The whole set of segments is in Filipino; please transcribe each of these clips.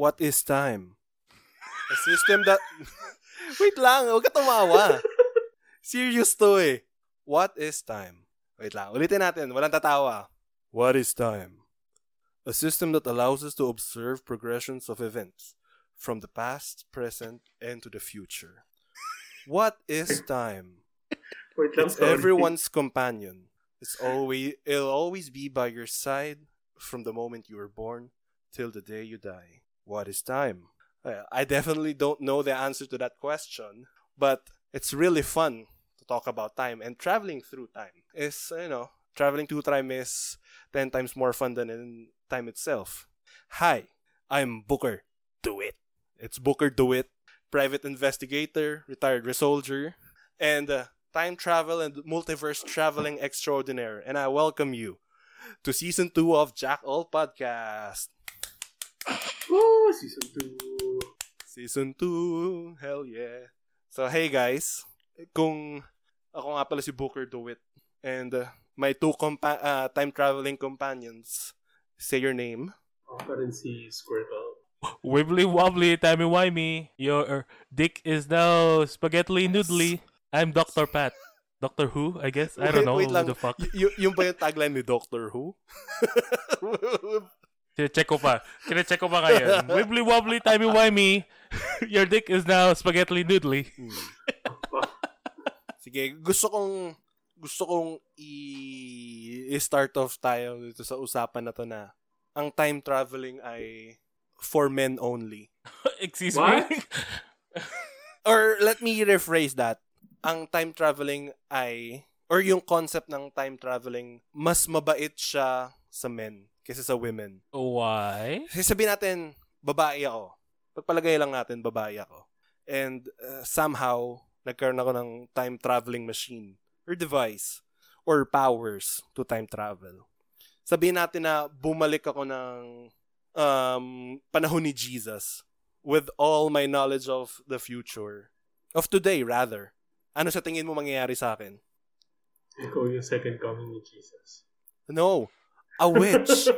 What is time? A system that... Wait lang, huwag ka tumawa. Serious to eh. What is time? Wait lang, ulitin natin. Walang tatawa. What is time? A system that allows us to observe progressions of events from the past, present, and to the future. What is time? Wait It's sorry. everyone's companion. It's always it'll always be by your side from the moment you were born till the day you die. What is time? Uh, I definitely don't know the answer to that question, but it's really fun to talk about time and traveling through time. Is you know traveling through time is ten times more fun than in time itself. Hi, I'm Booker. DeWitt. It's Booker. DeWitt. Private investigator, retired soldier, and uh, time travel and multiverse traveling extraordinaire. And I welcome you to season two of Jack All Podcast. Oh, season 2. Season 2, hell yeah. So hey guys, kung ako nga pala si Booker DeWitt and uh, my two compa- uh, time traveling companions, say your name. Ako rin si Squirtle. Wibbly wobbly, timey wimey. Your dick is now spaghetti noodly. I'm Dr. Pat. Doctor Who, I guess. I don't Wait- know wait who lang. the fuck. Y- y- yung ba yung tagline ni Doctor Who? Check ko pa. Kine-check ko pa ngayon. Wibbly wobbly, timey wimey. Your dick is now spaghetti noodly. Sige, gusto kong gusto kong i- i-start off tayo dito sa usapan na to na ang time traveling ay for men only. Excuse What? me? Or let me rephrase that. Ang time traveling ay or yung concept ng time traveling mas mabait siya sa men kaysa sa women. Why? Kasi sabihin natin, babae ako. Pagpalagay lang natin, babae ako. And uh, somehow, nagkaroon ako ng time traveling machine or device or powers to time travel. Sabihin natin na bumalik ako ng um, panahon ni Jesus with all my knowledge of the future. Of today, rather. Ano sa tingin mo mangyayari sa akin? Ikaw yung second coming ni Jesus. No. A witch.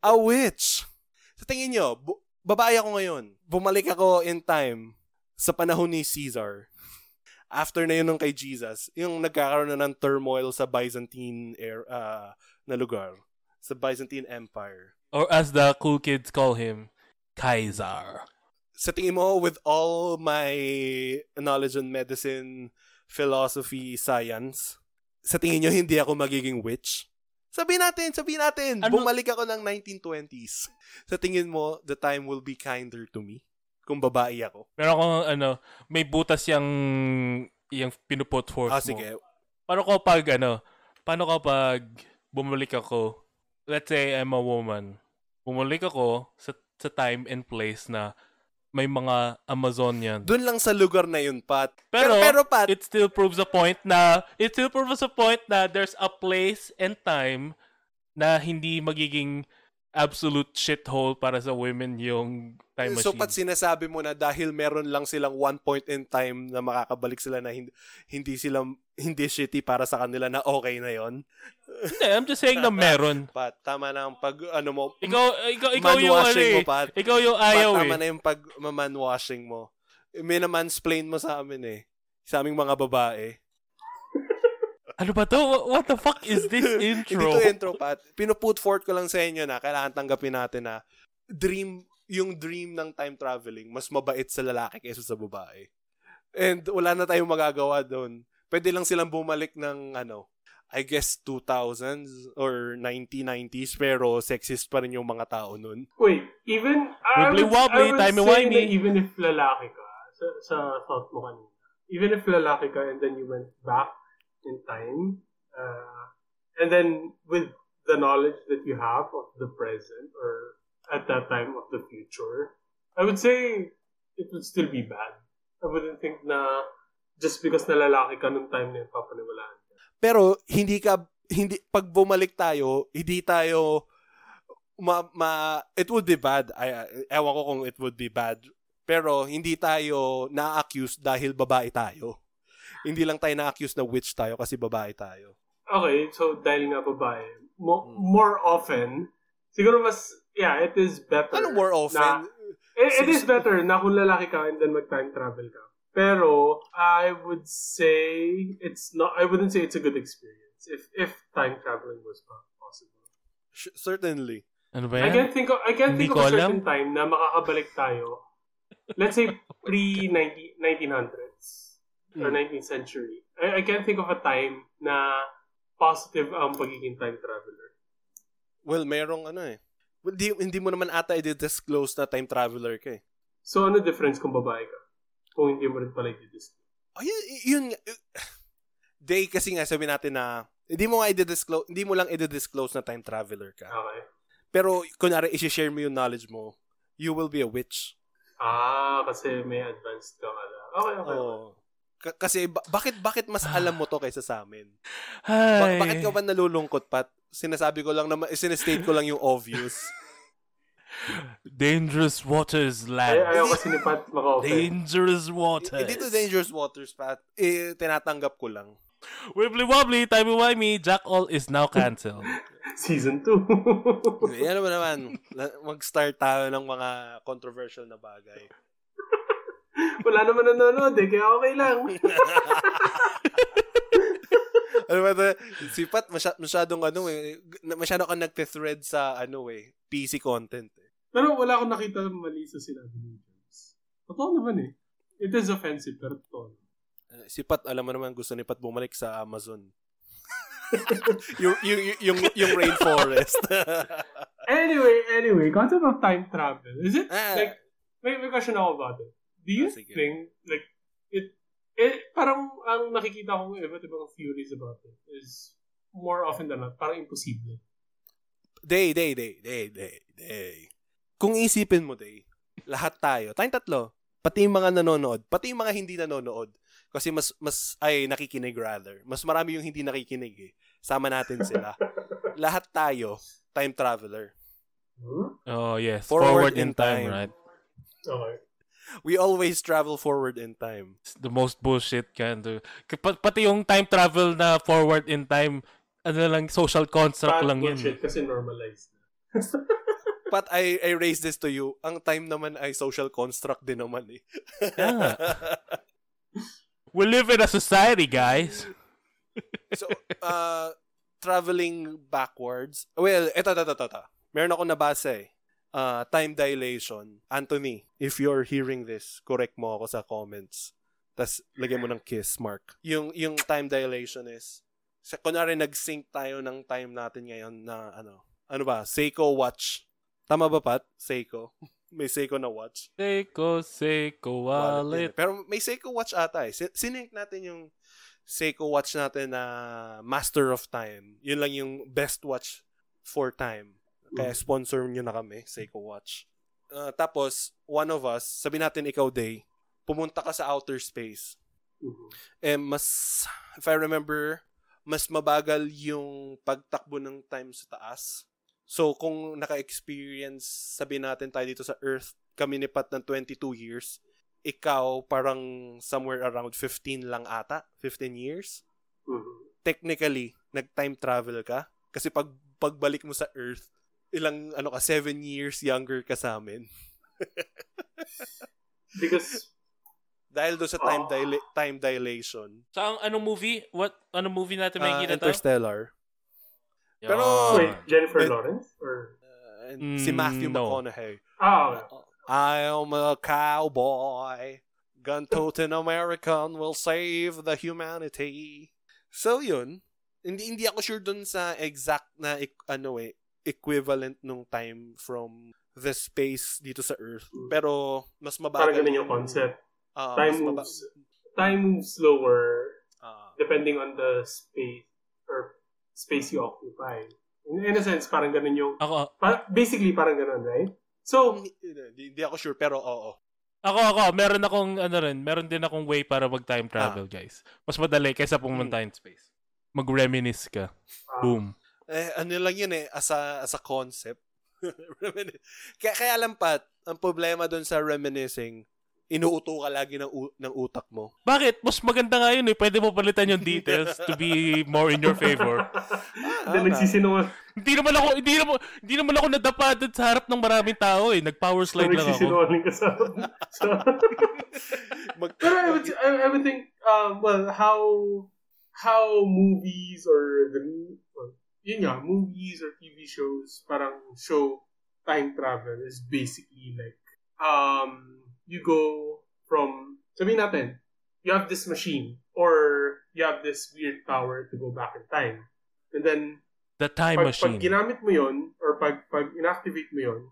A witch. Sa tingin nyo, bu- babae ako ngayon. Bumalik ako in time sa panahon ni Caesar. After na yun nung kay Jesus, yung nagkakaroon na ng turmoil sa Byzantine air, ah, na lugar. Sa Byzantine Empire. Or as the cool kids call him, Kaiser. Sa tingin mo, with all my knowledge on medicine, philosophy, science, sa tingin nyo, hindi ako magiging witch? Sabihin natin, sabihin natin, Ano- bumalik ako ng 1920s. Sa tingin mo, the time will be kinder to me? Kung babae ako? Meron akong ano, may butas yung yung pinuput forth Ah, mo. sige. Paano ko pag ano, paano kapag bumalik ako, let's say I'm a woman, bumalik ako sa, sa time and place na may mga Amazonian. Doon lang sa lugar na yun, Pat. Pero, pero, Pat, it still proves a point na, it still proves a point na there's a place and time na hindi magiging absolute shithole para sa women yung time machine. so Pat, sinasabi mo na dahil meron lang silang one point in time na makakabalik sila na hindi, hindi sila, hindi shitty para sa kanila na okay na yon Hindi, I'm just saying na meron. Pat, tama na ang pag, ano mo, Ikaw, ikaw, ikaw yung ano man-washing eh. mo, Pat. Ikaw yung Pat, ayaw tama eh. na yung pag man-washing mo. May na-mansplain mo sa amin eh. Sa aming mga babae. Ano ba to? What the fuck is this intro? Hindi to intro, Pat. Pinuput forth ko lang sa inyo na kailangan tanggapin natin na dream, yung dream ng time traveling, mas mabait sa lalaki kaysa sa babae. And wala na tayong magagawa doon. Pwede lang silang bumalik ng, ano, I guess 2000s or 1990s, pero sexist pa rin yung mga tao nun. Wait, even... I Wibbly would, wobbly, I would say wimey. na even if lalaki ka, sa, sa thought mo kanina, even if lalaki ka and then you went back in time, uh, and then with the knowledge that you have of the present or at that time of the future, I would say it would still be bad. I wouldn't think na just because nalalaki ka nung time na yun, papaniwalaan. Pero hindi ka hindi pag bumalik tayo, hindi tayo ma, ma it would be bad. Ay, ewan ko kung it would be bad. Pero hindi tayo na-accuse dahil babae tayo. Hindi lang tayo na-accuse na witch tayo kasi babae tayo. Okay, so dahil nga babae, mo, Hmm. more often, siguro mas yeah, it is better. Ano more often? It, it is better na kung lalaki ka and then mag-time travel ka. Pero, I would say it's not, I wouldn't say it's a good experience if if time traveling was possible. Sh- certainly. Ano ba I yan? can't think of, I can't Hindi think of a certain alam. time na makakabalik tayo. Let's say pre-1900s or Mm. 19th century. I, I can't think of a time na positive ang pagiging time traveler. Well, merong ano eh. Well, di, hindi mo naman ata i-disclose na time traveler ka eh. So, ano difference kung babae ka? Kung hindi mo rin pala i-disclose. Oh, yun, yun nga. Day kasi nga sabi natin na hindi mo nga i-disclose, hindi mo lang i-disclose na time traveler ka. Okay. Pero kunwari i-share mo yung knowledge mo, you will be a witch. Ah, kasi may advanced ka ala. Okay, okay. Oo. Ka- kasi ba- bakit bakit mas alam mo to kaysa sa amin? Ay. Ba- bakit ka ba nalulungkot pat? Sinasabi ko lang naman, sinestate ko lang yung obvious. Dangerous waters, Ay, lad. ayaw kasi ni Pat maka-open. Dangerous waters. Hindi to dangerous waters, Pat. Eh, tinatanggap ko lang. Wibbly wobbly, timey wimey, Jack All is now cancelled. Season 2. Yan naman naman. Na- Mag-start tayo ng mga controversial na bagay. Wala naman nanonood eh, kaya okay lang. ano ba ito? Si Pat, masya- masyadong ano eh, masyado ka nagte-thread sa ano eh, PC content eh. Pero wala akong nakita mali sa sinabi ni James. Totoo naman eh. It is offensive, pero totoo. Uh, Si Pat, alam mo naman gusto ni Pat bumalik sa Amazon. yung, yung, yung, yung, yung rainforest. Anyway, anyway, concept of time travel. Is it, Ah. like, may, may question ako about it. Do you Ah, think, like, it, eh, parang ang nakikita kong iba't ibang theories about it is more often than not, parang imposible. day, day, day, day, day, day. Kung isipin mo, day, lahat tayo, tayong tatlo, pati yung mga nanonood, pati yung mga hindi nanonood, kasi mas, mas, ay, nakikinig rather. Mas marami yung hindi nakikinig eh. Sama natin sila. lahat tayo, time traveler. Hmm? Oh, yes. Forward Forward, in, in time, time. right? Okay. We always travel forward in time. It's the most bullshit can do. K- pa- pati yung time travel na forward in time, ano lang, social construct Bad lang yun. bullshit kasi normalized na. But I, I raise this to you, ang time naman ay social construct din naman eh. Yeah. We live in a society, guys. so, uh, traveling backwards. Well, eto, eto, eto, eto. Meron ako nabasa eh. Uh, time dilation. Anthony, if you're hearing this, correct mo ako sa comments. Tapos, lagyan mo ng kiss mark. Yung, yung time dilation is, sa, kunwari nag-sync tayo ng time natin ngayon na, ano, ano ba, Seiko watch. Tama ba, Pat? Seiko. May Seiko na watch. Seiko, Seiko, wallet. Pero may Seiko watch ata eh. Sin- Sinink natin yung Seiko watch natin na Master of Time. Yun lang yung best watch for time. Kaya Mm. sponsor nyo na kami, Seiko Watch. Uh, tapos, one of us, sabi natin ikaw, Day, pumunta ka sa outer space. Mhm. Eh, mas, if I remember, mas mabagal yung pagtakbo ng time sa taas. So, kung naka-experience, sabi natin tayo dito sa Earth, kami ni Pat ng 22 years, ikaw parang somewhere around 15 lang ata, 15 years. Mhm. Technically, nag-time travel ka. Kasi pag pagbalik mo sa Earth, ilang ano ka 7 years younger ka sa amin. Because, Dahil doon sa time Oh. dila- time dilation. Sa ang anong movie? What anong movie natin may Uh? Interstellar. Pero- Yan. wait, Jennifer Eh, Lawrence? Or, Uh, and si Mm, Matthew no. McConaughey. ah, okay. I am a cowboy. Gun-toting American will save the humanity. So yun, hindi hindi ako sure dun sa exact na ano eh equivalent nung time from the space dito sa Earth. Mm. Pero mas Parang mabagal ganun yung concept. Ah, time maba- moves, time moves slower ah, depending on the space or space you occupy. In, in a sense, parang ganun yung, Ako, pa- basically parang ganun, right? So, hindi, ako sure pero oo. ako, ako, meron akong, ano rin, meron din akong way para mag-time travel, guys. Mas madali kaysa pumunta in space. Mag-reminisce ka. ah, Boom. Eh, ano lang yun eh, as a, as a concept. kaya, kaya lang pat, ang problema doon sa reminiscing, inuuto ka lagi ng, u- ng utak mo. Bakit? Mas maganda nga yun eh. Pwede mo palitan yung details to be more in your favor. Then Ah, nagsisinungaling. hindi naman ako, hindi naman, hindi naman ako nadapa doon sa harap ng maraming tao eh. Nag-power slide lang ako. Nagsisinungaling ka sa... sa Mag- Pero I would, I, I would think, um, well, how how movies or the yun nga, movies or TV shows parang show time travel is basically like um you go from sabihin natin you have this machine or you have this weird power to go back in time and then The time pag, machine. pag ginamit mo yon or pag, pag inactivate mo yon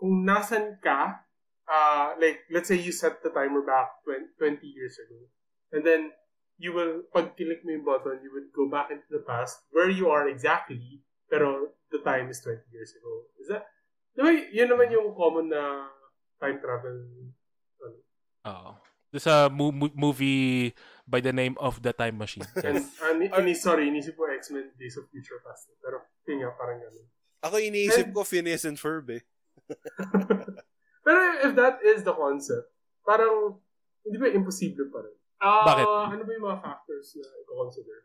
kung nasan ka, uh, like, let's say you set the timer back 20, 20 years ago, and then you will, pag click mo yung button, you would go back into the past where you are exactly, pero the time is 20 years ago. Is that, di ba, yun naman yung common na time travel. ano. Oo. There's a mo- mo- movie by the name of The Time Machine. And, Yes. uh, ni, ini, sorry, inisip ko X-Men Days of Future Past. Pero, yun nga, parang gano'n. Ako iniisip ko Phineas and Ferb eh. Pero if that is the concept, parang hindi ba imposible pa rin? Ah, Bakit? Ano ba yung mga factors na i-consider?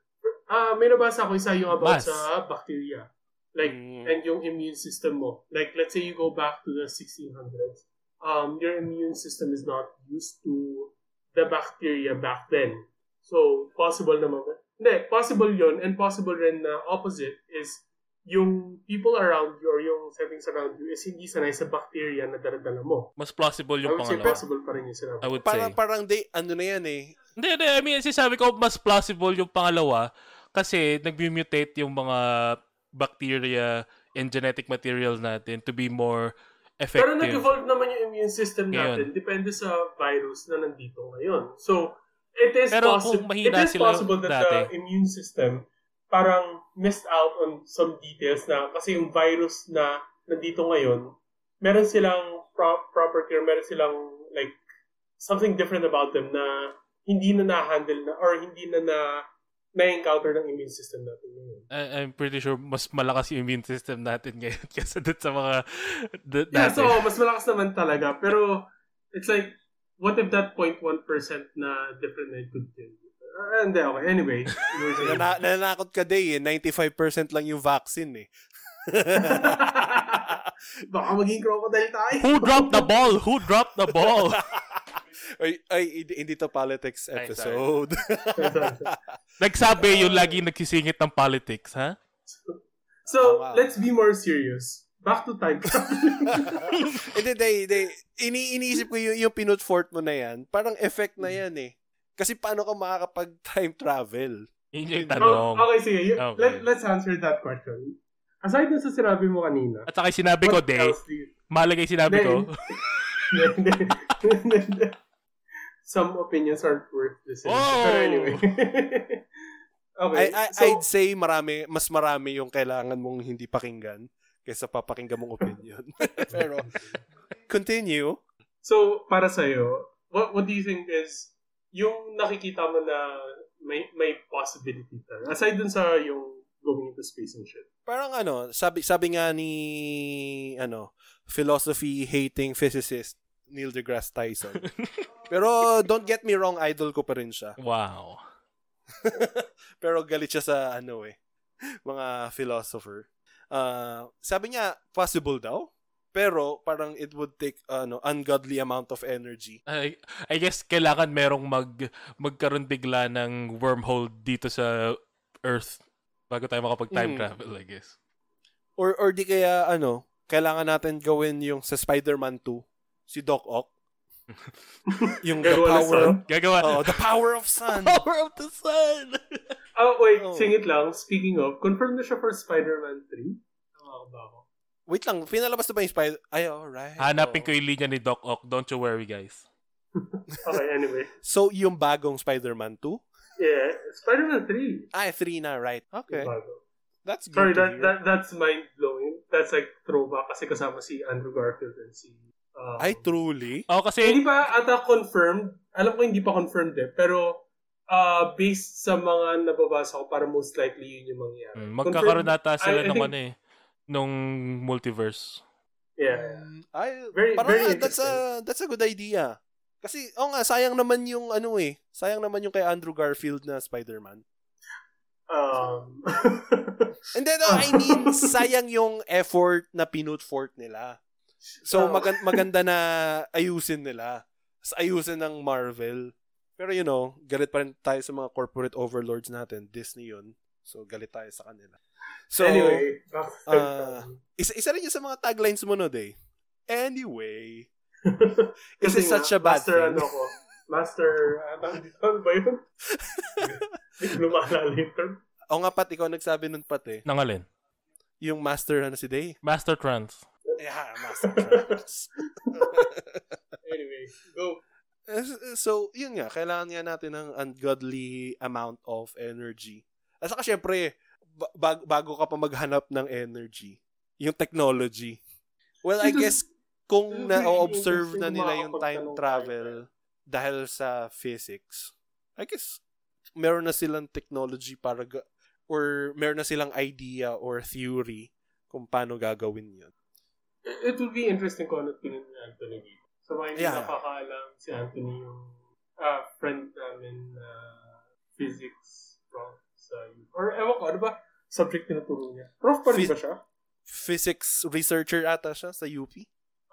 Ah, may nabasa ko isa yung about Mas. sa bacteria. Like, Mm. and yung immune system mo. Like, let's say you go back to the 1600s. Um, your immune system is not used to the bacteria back then. So, possible naman. Hindi, possible yon and possible rin na opposite is yung people around you or yung settings around you is hindi sanay sa bacteria na daradala mo. Mas plausible I yung would say pangalawa. possible pa rin yung sinabi. I would Parang, say. parang they, ano na yan eh. Hindi, hindi. I mean, sinasabi ko, mas plausible yung pangalawa kasi nag-mutate yung mga bacteria and genetic materials natin to be more Pero effective. nag-evolve naman yung immune system natin Ngayon. depende sa virus na nandito ngayon. So, it is, Pero possi- kung it is sila possible that dati. the immune system parang missed out on some details na kasi yung virus na nandito ngayon, meron silang pro- property or meron silang like something different about them na hindi na na-handle na or hindi na na na-encounter ng immune system natin ngayon. I- I'm pretty sure mas malakas yung immune system natin ngayon kaysa dun sa mga d- Yeah, so mas malakas naman talaga. Pero it's like, what if that 0.1% na different na could kill you? Uh, hindi, okay. Anyway. Nana- nananakot ka day eh. 95% lang yung vaccine eh. Baka maging crocodile tayo. Who dropped the ball? Who dropped the ball? Ay, ay, hindi, hindi to politics episode. Nagsabi yung lagi nagsisingit ng politics, ha? so, Tama. let's be more serious. Back to time traveling. Hindi, day, day. Ini iniisip ko yung, yung pinut fort mo na yan, parang effect na yan eh. Kasi paano ka makakapag-time travel? Yun yung Oh, tanong. okay, sige. You- Okay. Let, let's answer that question. Aside dun sa sinabi mo kanina, At saka sinabi ko, de, you... malagay sinabi ko. Some opinions aren't worth listening. to. Oh! Pero anyway. okay. I, I, so, I'd say marami, mas marami yung kailangan mong hindi pakinggan kaysa papakinggan mong opinion. Pero, continue. so, para sa'yo, what, what do you think is yung nakikita mo na may, may possibility talaga? Aside dun sa yung going into space and shit. Parang ano, sabi sabi nga ni ano, philosophy hating physicist Neil deGrasse Tyson. Pero don't get me wrong, idol ko pa rin siya. Wow. Pero galit siya sa ano eh, mga philosopher. Uh, sabi niya possible daw, pero parang it would take ano ungodly amount of energy. I, I guess kailangan merong mag magkaroon bigla ng wormhole dito sa Earth bago tayo makapag-time Mm. travel, I guess. Or or di kaya ano, kailangan natin gawin yung sa Spider-Man 2, si Doc Ock. Yung the power Gagawa. oh, the power of sun. Power of the sun! Oh, wait. Oh. Singit lang. Speaking of, confirm na siya for Spider-Man 3? Tama ko ba ako? Wait lang, pinalabas na ba yung Spider... Ay, alright. Hanapin Oh. ko yung linya ni Doc Ock. Don't you worry, guys. Okay, anyway. So, yung bagong Spider-Man 2? Yeah, Spider-Man 3. Ay, 3 na, right. Okay. That's good Sorry, that, that that's mind blowing. That's like throwback kasi kasama si Andrew Garfield and si um, Ay, truly? Oh, kasi Hindi pa ata confirmed. Alam ko hindi pa confirmed eh. Pero uh, based sa mga nababasa ko, para most likely yun yung mangyayari. mm, magkakaroon nata sila I- I ng think- ano eh, nung multiverse. Yeah. Um, ay, Very- parang very ah, that's a that's a good idea. Kasi, oh nga, sayang naman yung ano eh. Sayang naman yung kay Andrew Garfield na Spider-Man. Um, And then, oh, I mean, sayang yung effort na pinut forth nila. So, Oh. magan- maganda na ayusin nila. Ayusin ng Marvel. Pero you know, galit pa rin tayo sa mga corporate overlords natin. Disney yun. So, galit tayo sa kanila. So, anyway, ah, isa, isa rin yun sa mga taglines mo no, day. Anyway. Is Kasi it such a bad master, thing? ano ko, master, uh, dito, ano ba yun? Hindi yung term. O nga pat, ikaw nagsabi nun pat eh. Nangalin. Yung master ano si Day. Master Trans. Yeah, master trans. Anyway, go. Eh, So, yun nga, kailangan nga natin ng ungodly amount of energy. At saka syempre, ba- bag- bago ka pa maghanap ng energy, yung technology. Well, I guess kung na-observe na nila yung time travel dahil sa physics, I guess meron na silang technology para ga- or meron na silang idea or theory kung paano gagawin yun. It would be interesting kung ano tingin ni Anthony dito. Sa mga hindi Yeah. nakakaalam, si Anthony yung ah, friend namin na physics prof sa Or ewan ko, ano ba subject tinuturo niya? Prof pa rin Phys- ba siya? Physics researcher ata siya sa UP.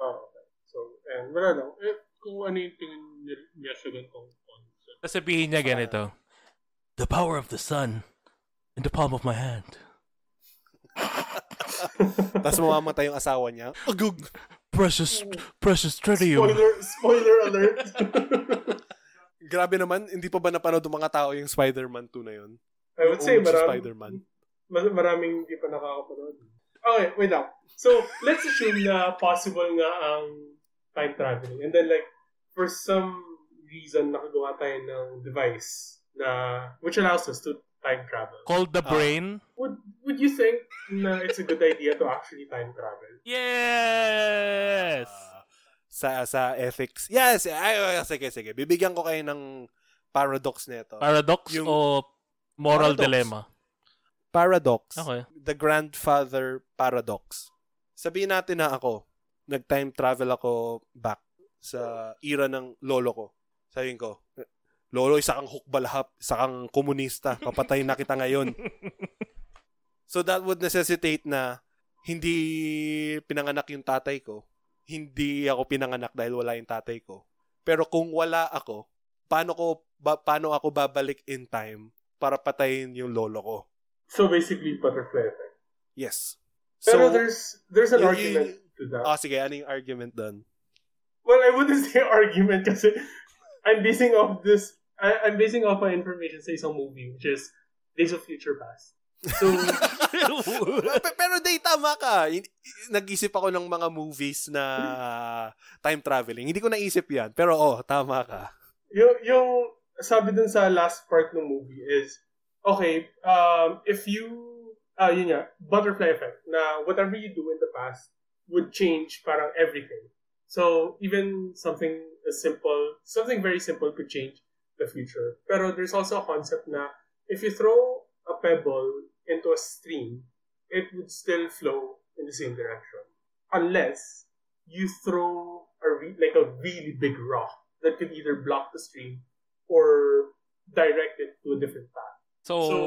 Oh, okay. So, and wala lang. Eh, kung ano yung tingin niya- niya sa ganitong concept. Sasabihin niya ganito. The power of the sun in the palm of my hand. Tapos mamamatay yung asawa niya. Agug! Precious, precious tritium. Spoiler, spoiler alert. Grabe naman, hindi pa ba napanood ng mga tao yung Spider-Man 2 na yun? I would say Yung marami, Spider-Man. mas- maraming hindi pa nakakapanood. Okay, wait lang. So, let's assume na possible nga ang time traveling. And then like, for some reason, nakagawa tayo ng device na, which allows us to time travel. Called the Ah. brain. Would would you think na it's a good idea to actually time travel? Yes! Ah, sa sa ethics. Yes, ay, ay, sige, sige. Bibigyan ko kayo ng paradox nito. Paradox Yung- o moral Paradox. dilemma? paradox. Okay. The grandfather paradox. Sabihin natin na ako, nag-time travel ako back sa era ng lolo ko. Sabihin ko, Lolo, isa kang hukbalhap, isa kang komunista, papatay na kita ngayon. So that would necessitate na hindi pinanganak yung tatay ko. Hindi ako pinanganak dahil wala yung tatay ko. Pero kung wala ako, paano ko ba, paano ako babalik in time para patayin yung lolo ko? So basically, butterfly effect. Yes. Pero So, there's there's an y- argument to that. ah, sige, ano yung argument doon? Well, I wouldn't say argument kasi I'm basing off this. I, I'm basing off my information sa isang movie, which is Days of Future Past. So, Pe- Pero day, tama ka. Nag-isip ako ng mga movies na time traveling. Hindi ko naisip yan. Pero oh, tama ka. yung, yung sabi dun sa last part ng movie is, okay, um, if you, ah, yun nga, butterfly effect, na whatever you do in the past would change parang everything. So, even something as simple, something very simple could change the future. Pero there's also a concept na if you throw a pebble into a stream, it would still flow in the same direction. Unless you throw a re- like a really big rock that could either block the stream or direct it to a different path. So, So,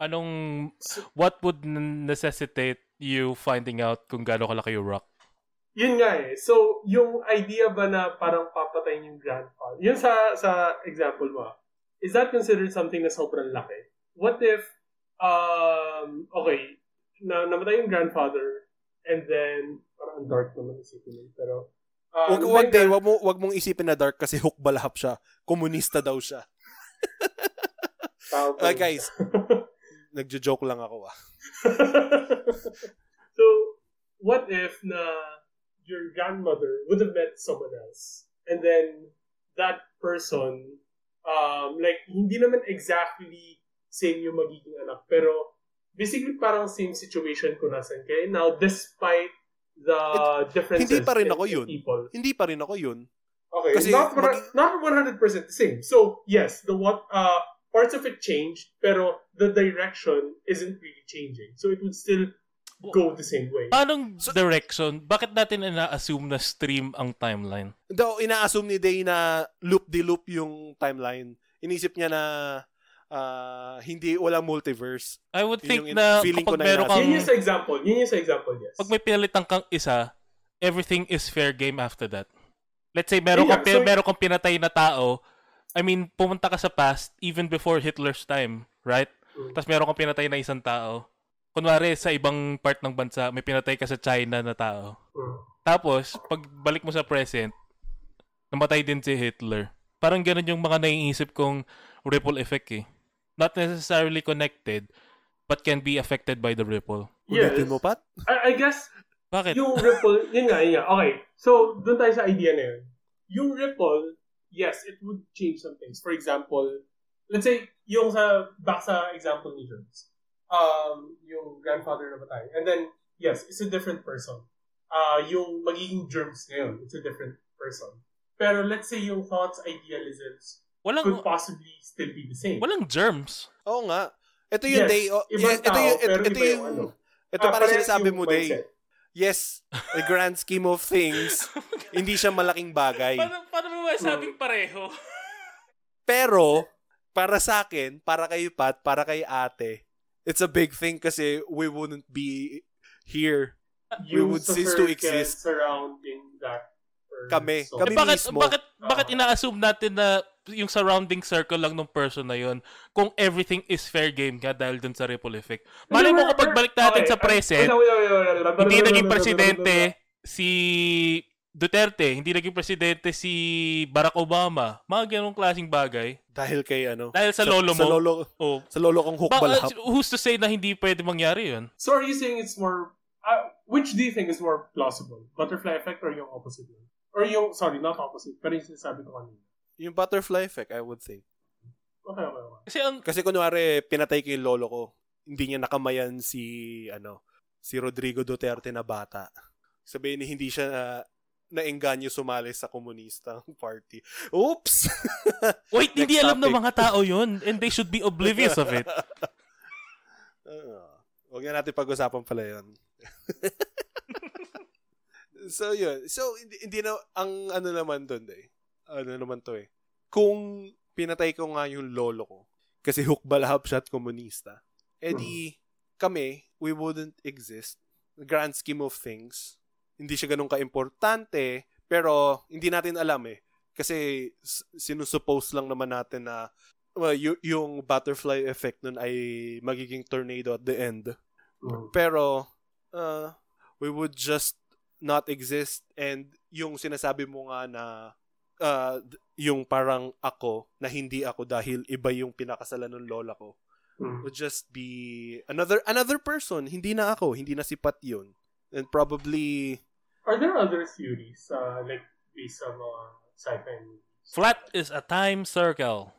anong, so what would necessitate you finding out kung gaano kalaki yung rock? yun nga eh. So, yung idea ba na parang papatayin yung grandfather, yun sa, sa example mo, is that considered something na sobrang laki? What if, um, okay, na namatay yung grandfather, and then, parang ang dark naman isipin yun, pero, um, Wag, wag, day, wag, mo, wag mong isipin na dark kasi hukbalhap siya. Komunista daw siya. Yun. guys, nagjo-joke lang ako ah. so, what if na your grandmother would have met someone else, and then that person, um, like, hindi naman exactly same yung magiging anak, pero basically parang same situation kung nasan kayo. Now, despite the differences hindi pa rin in- ako in yun. people. Hindi pa rin ako yun. Okay, Kasi not mag- not 100% the same. So, yes, the what uh parts of it changed, pero the direction isn't really changing. So it would still go the same way. Anong direction? Bakit natin ina-assume na stream ang timeline? Daw, ina-assume ni Day na loop-de-loop yung timeline. Inisip niya na ah, hindi, walang multiverse. I would Yun think yung na feeling ko kapag na meron kang Yun yung sa example. Yun yung sa example, yes. pag may pinalitan kang isa, everything is fair game after that. Let's say meron Yeah, kang so- meron kang pinatay na tao, I mean, pumunta ka sa past even before Hitler's time, right? Mm. Tapos meron kang pinatay na isang tao. Kunwari sa ibang part ng bansa, may pinatay ka sa China na tao. Mm. Tapos, pag balik mo sa present, namatay din si Hitler. Parang ganun yung mga naiisip kong ripple effect eh. Not necessarily connected, but can be affected by the ripple. Yes. Ulitin mo, Pat? I, I guess, Bakit? yung ripple, yun nga, yun nga. Okay, so, doon tayo sa idea na yun. Yung ripple, yes, it would change some things. For example, let's say, yung sa, back sa example ni Jones, um, yung grandfather na batay. And then, yes, it's a different person. Uh, yung magiging germs ngayon, it's a different person. Pero let's say yung thoughts, idealisms, Walang, could possibly still be the same. walang germs. Oo nga. Ito yung Yes, Day. Oh, ibang yeah, ito tao, yung, ito, ito yung yung, ano. ito Ah, parang sinasabi mo, Day. Yes, the grand scheme of things, hindi siya malaking bagay. paano, paano mo masabing pareho? Pero, para sa akin, para kay Pat, para kay ate, it's a big thing kasi we wouldn't be here. We Yung would cease to exist. surrounding that. Kami. Kami Eh, bakit, mismo. bakit, bakit Ah. ina-assume natin na yung surrounding circle lang ng person na yon kung everything is fair game ka dahil dun sa ripple effect. Malay mo kapag balik natin okay, sa present, hindi naging presidente si Duterte, hindi naging presidente si Barack Obama. Mga ganong klaseng bagay. Dahil kay ano. Dahil sa lolo Sa mo. lolo, Oh. sa lolo kong Ba- hukbalhap. who's to say na hindi pwede mangyari yun? So are you saying it's more, uh, which do you think is more plausible? Butterfly effect or yung opposite? Or yung, sorry, not opposite, pero yung sinasabi ko kanina. Yung butterfly effect, I would think. Okay, okay, okay. Kasi ang Kasi kunwari, pinatay ko yung lolo ko. Hindi niya nakamayan si, ano, si Rodrigo Duterte na bata. Sabihin ni hindi siya na, naengganyo sumali sa komunistang party. Oops! Wait, hindi alam ng mga tao yun and they should be oblivious of it. Huwag na natin pag-usapan pala yun. so, yun. So, hindi, hindi na, ang ano naman doon, eh. Ano naman to eh. Kung pinatay ko nga yung lolo ko, kasi hukbalahap siya at komunista, edi, kami, we wouldn't exist. The grand scheme of things, hindi siya ganun ka-importante, pero hindi natin alam eh. Kasi sinusuppose lang naman natin na well, y- yung butterfly effect nun ay magiging tornado at the end. Mm. Pero, uh, we would just not exist and yung sinasabi mo nga na uh, d- yung parang ako na hindi ako dahil iba yung pinakasalan ng lola ko Mm. would just be another another person hindi na ako hindi na si Pat yun and probably Are there other theories, uh, like, based on mga sci-fi movies? Flat is a time circle.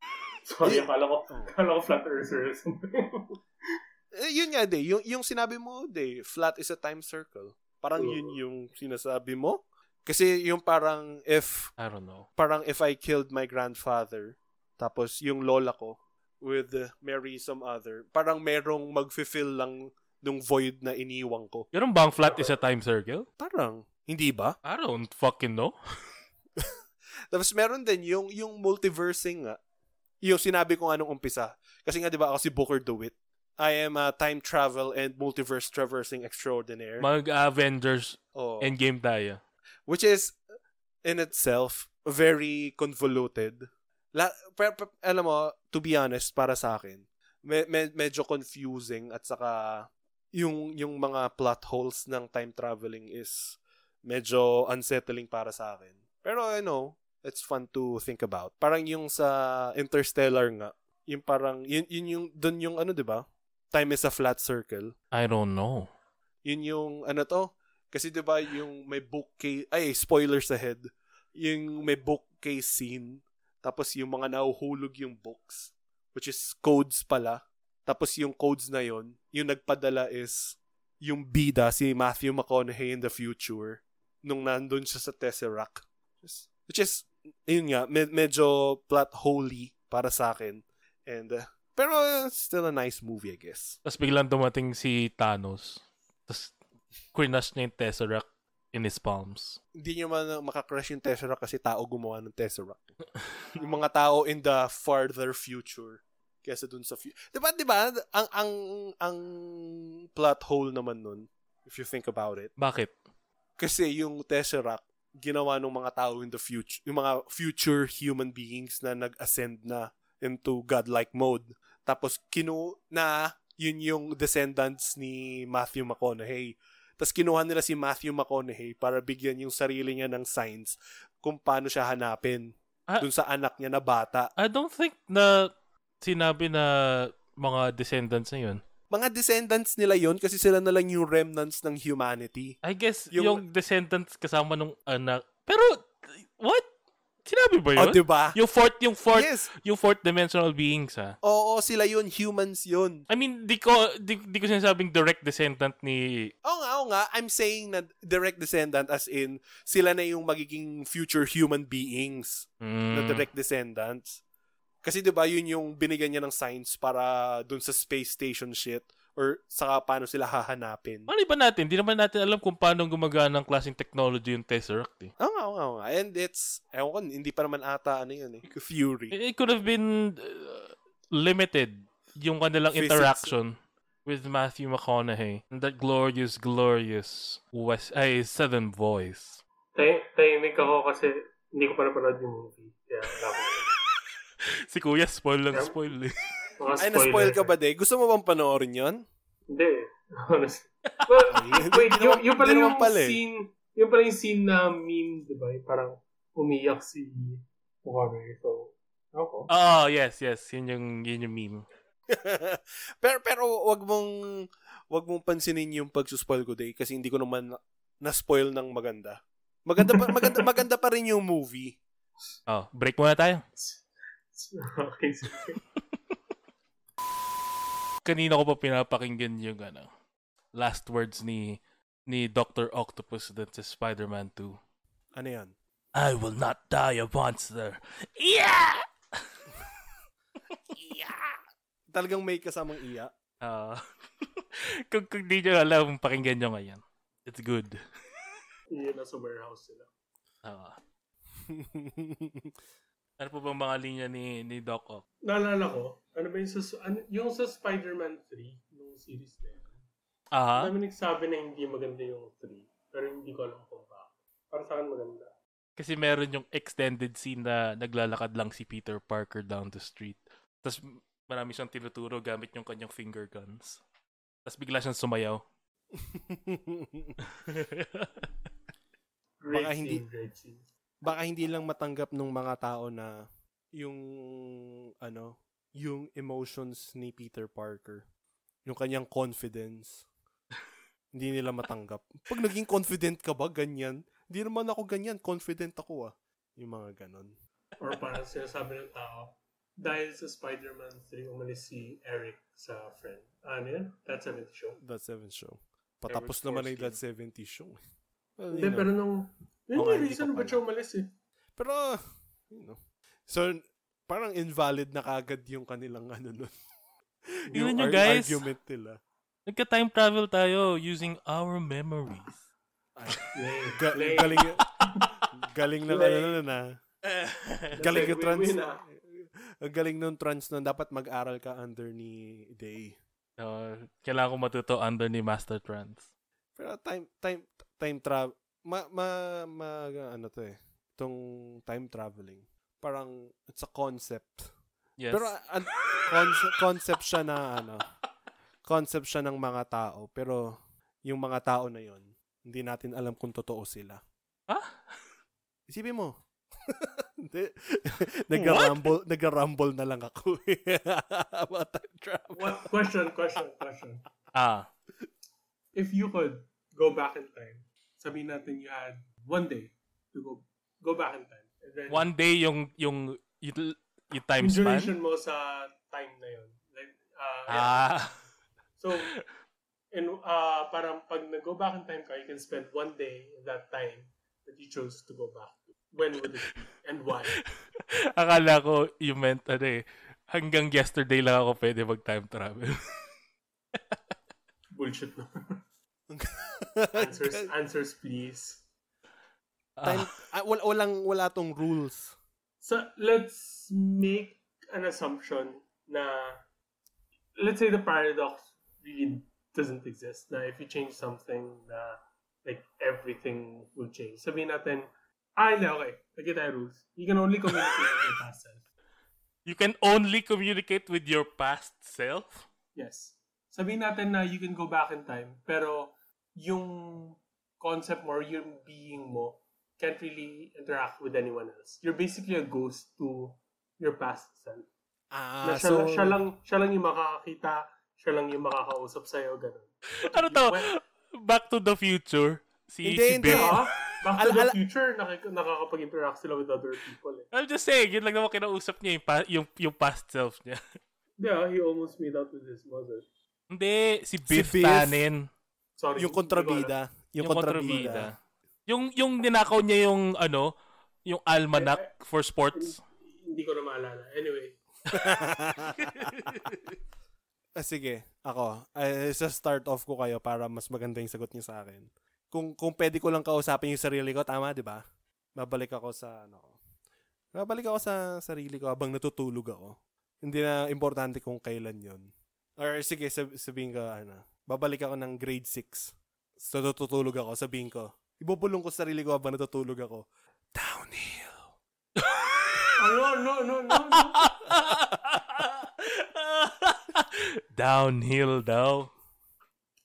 Sorry, akala ko, akala ko flat earther or something. eh, yun nga de yung yung sinabi mo de flat is a time circle parang Oo. yun yung sinasabi mo kasi yung parang if I don't know. parang if I killed my grandfather, tapos yung lola ko with uh, marry some other, parang merong mag-fill lang nung void na iniwang ko. Ganun ba ang flat is a time circle? Parang, hindi ba? I don't fucking know. Tapos meron din yung, yung multiversing nga. Yung sinabi ko nga nung umpisa. Kasi nga di ba ako si Booker DeWitt. I am a time travel and multiverse traversing extraordinaire. Mag-Avengers oh. Endgame tayo. Which is in itself very convoluted. La, per, per- alam mo, to be honest, para sa akin, me, me- medyo confusing at saka yung yung mga plot holes ng time traveling is medyo unsettling para sa akin. Pero I know, it's fun to think about. Parang yung sa Interstellar nga, yung parang yun, yun yung doon yung ano 'di ba? Time is a flat circle I don't know. yun yung ano to kasi 'di ba yung may bookcase ay spoilers ahead yung may bookcase scene tapos yung mga nahuhulog yung books which is codes pala. Tapos yung codes na yon yung nagpadala is yung bida si Matthew McConaughey in the future nung nandun siya sa Tesseract. Which is yun nga med- medyo plot holy para sa akin. And uh, pero uh, still a nice movie I guess. Tapos biglang dumating si Thanos. Tapos, crush niya yung Tesseract in his palms. Hindi nyo man makakrush yung Tesseract kasi tao gumawa ng Tesseract. yung mga tao in the farther future kesa dun sa future. Diba, diba, ang, ang, ang plot hole naman nun, if you think about it, Bakit? kasi yung Tesseract, ginawa ng mga tao in the future, yung mga future human beings na nag-ascend na into godlike mode. Tapos, kinu, na, yun yung descendants ni Matthew McConaughey. Tapos kinuha nila si Matthew McConaughey para bigyan yung sarili niya ng signs kung paano siya hanapin Ah. dun sa anak niya na bata. I don't think na sinabi na mga descendants na yun. Mga descendants nila yon kasi sila na lang yung remnants ng humanity. I guess Yung- yung, descendants kasama nung anak. Pero? Ba O, yun? diba? Yung fourth, yung fourth, Yes. yung fourth dimensional beings, ha? Oo, sila yun. Humans yun. I mean, di ko, di, di ko sinasabing direct descendant ni... Oo nga, oo nga. I'm saying na direct descendant as in sila na yung magiging future human beings na Mm, direct descendants. Kasi 'di ba yun yung binigyan niya ng signs para dun sa space station shit or saka paano sila hahanapin. Ano ba natin? Di naman natin alam kung paano gumagana ng klaseng technology yung Tesseract, eh. Oo nga, oo nga, oo nga. And it's, ewan ko, hindi pa naman ata ano yun eh. Fury. It, it could have been uh, limited yung kanilang Physics. interaction with Matthew McConaughey and that glorious, glorious West, ay, Southern voice. Tay- tahimik ako kasi hindi ko pa napanood yung movie. Kaya. Si Kuya, spoil lang, Yeah. spoil eh. Mga Ay, na-spoil ka ba, de? Gusto mo bang panoorin yon? Hindi. Honestly. Well, wait, yung, yung pala yung pala eh. scene, yung pala yung scene na meme, di ba? Parang umiyak si Mukame. So, ako. Oh, yes, yes. Yun yung, yun yung meme. pero pero wag mong wag mong pansinin yung pagsuspoil ko day kasi hindi ko naman na- na-spoil ng maganda. Maganda pa, maganda maganda pa rin yung movie. Oh, break muna tayo. okay, sige. Kanina ko pa pinapakinggan yung ano, last words ni ni Dr. Octopus dun sa Spider-Man 2. Ano yan? I will not die a monster. Yeah! Talagang may kasamang iya. Ah. kung, kung di nyo alam, pakinggan nyo ngayon. It's good. Yun nasa warehouse sila. Ah. ano po bang mga linya ni, ni Doc Ock? Naalala ko, ano ba yung sa, ano, yung sa Spider-Man 3, nung series na yun. Aha. Dami nagsabi na hindi maganda yung 3. Pero hindi ko alam kung bakit. Para sa akin maganda. Kasi meron yung extended scene na naglalakad lang si Peter Parker down the street. Tapos marami siyang tinuturo gamit yung kanyang finger guns. Tapos bigla siyang sumayaw. Great Baka scene, hindi- great scene. Baka hindi lang matanggap ng mga tao na yung ano, yung emotions ni Peter Parker. Yung kanyang confidence. hindi nila matanggap. Pag naging confident ka ba, ganyan? Hindi naman ako ganyan. Confident ako ah. Yung mga ganon. Or parang sinasabi ng tao, dahil sa Spider-Man 3, umalis si Eric sa friend. Ano yun? That 70 show. That 7 show. Patapos Eric naman Forstin. That 70 show. Well, Hindi, pero nung... Yun Okay, yung hindi reason ba't siya umalis eh. Pero, you know. So, parang invalid na kagad yung kanilang ano nun. Tingnan nyo, ar- guys. argument nila. Nagka-time travel tayo using our memories. Ay, ga- galing, galing ng ano na na. Galing yung trans. win-win, ah. Ang galing nung trans nun. Dapat mag-aral ka under ni Day. Uh, kailangan ko matuto under ni Master Trans. Pero time, time, time travel, ma, ma, ma, ano to eh. Itong time traveling. Parang, it's a concept. Yes. Pero an- concept, concept siya na ano, concept siya ng mga tao. Pero yung mga tao na yon hindi natin alam kung totoo sila. Ah? Isipin mo. Hindi. nag-rumble, nag-rumble na lang ako about time travel. What? Question, question, question. ah, If you could go back in time, sabihin natin you had one day to go go back in time. And then, one day yung yung yung, yung time span. duration mo sa time na yun. Like, uh, yeah. Ah, So, and uh, parang pag nag-go back in time ka, you can spend one day in that time that you chose to go back to. When would it be? And why? akala ko you meant ano eh, hanggang yesterday lang ako pwede mag time travel. Bullshit no. Answers, answers please. Time, ah, wal, walang, wala tong rules. So, let's make an assumption na, let's say the paradox really doesn't exist. Na if you change something, na like everything will change. Sabihin natin, ah, hindi, okay. Lagyan tayo rules. You can only communicate with your past self. You can only communicate with your past self? Yes. Sabihin natin na you can go back in time, pero yung concept mo or yung being mo can't really interact with anyone else. You're basically a ghost to your past self. Ah, Na siya, so, lang, siya, lang, siya lang yung makakakita, siya lang yung makakausap sa'yo, ganun. Ano to? Well, Back to the future. Si, Hindi, si hindi. Ah, back to Al- the al- future, nakik- nakakapag-interact sila with other people. Eh. I'm just saying, yun lang naman kinausap niya yung, pa- yung, yung past self niya. Yeah, he almost made out with his mother. Hindi, si Biff, Biff. Tannen. Sorry. yung kontrabida. Yung, kontrabida. Yung, yung ninakaw niya yung, ano, yung almanac for sports. Hindi ko na maalala. Anyway. Ah, sige, ako. Uh, sa start off ko kayo para mas maganda yung sagot niyo sa akin. Kung kung pwede ko lang kausapin yung sarili ko, tama, 'di ba? Babalik ako sa ano. Babalik ako sa sarili ko habang natutulog ako. Hindi na importante kung kailan 'yon. Or sige, sab- sabihin ko ano, babalik ako ng grade 6. So natutulog ako, sabihin ko. Ibubulong ko sa sarili ko habang natutulog ako. Downhill. Ano, no, no, no, no. downhill daw.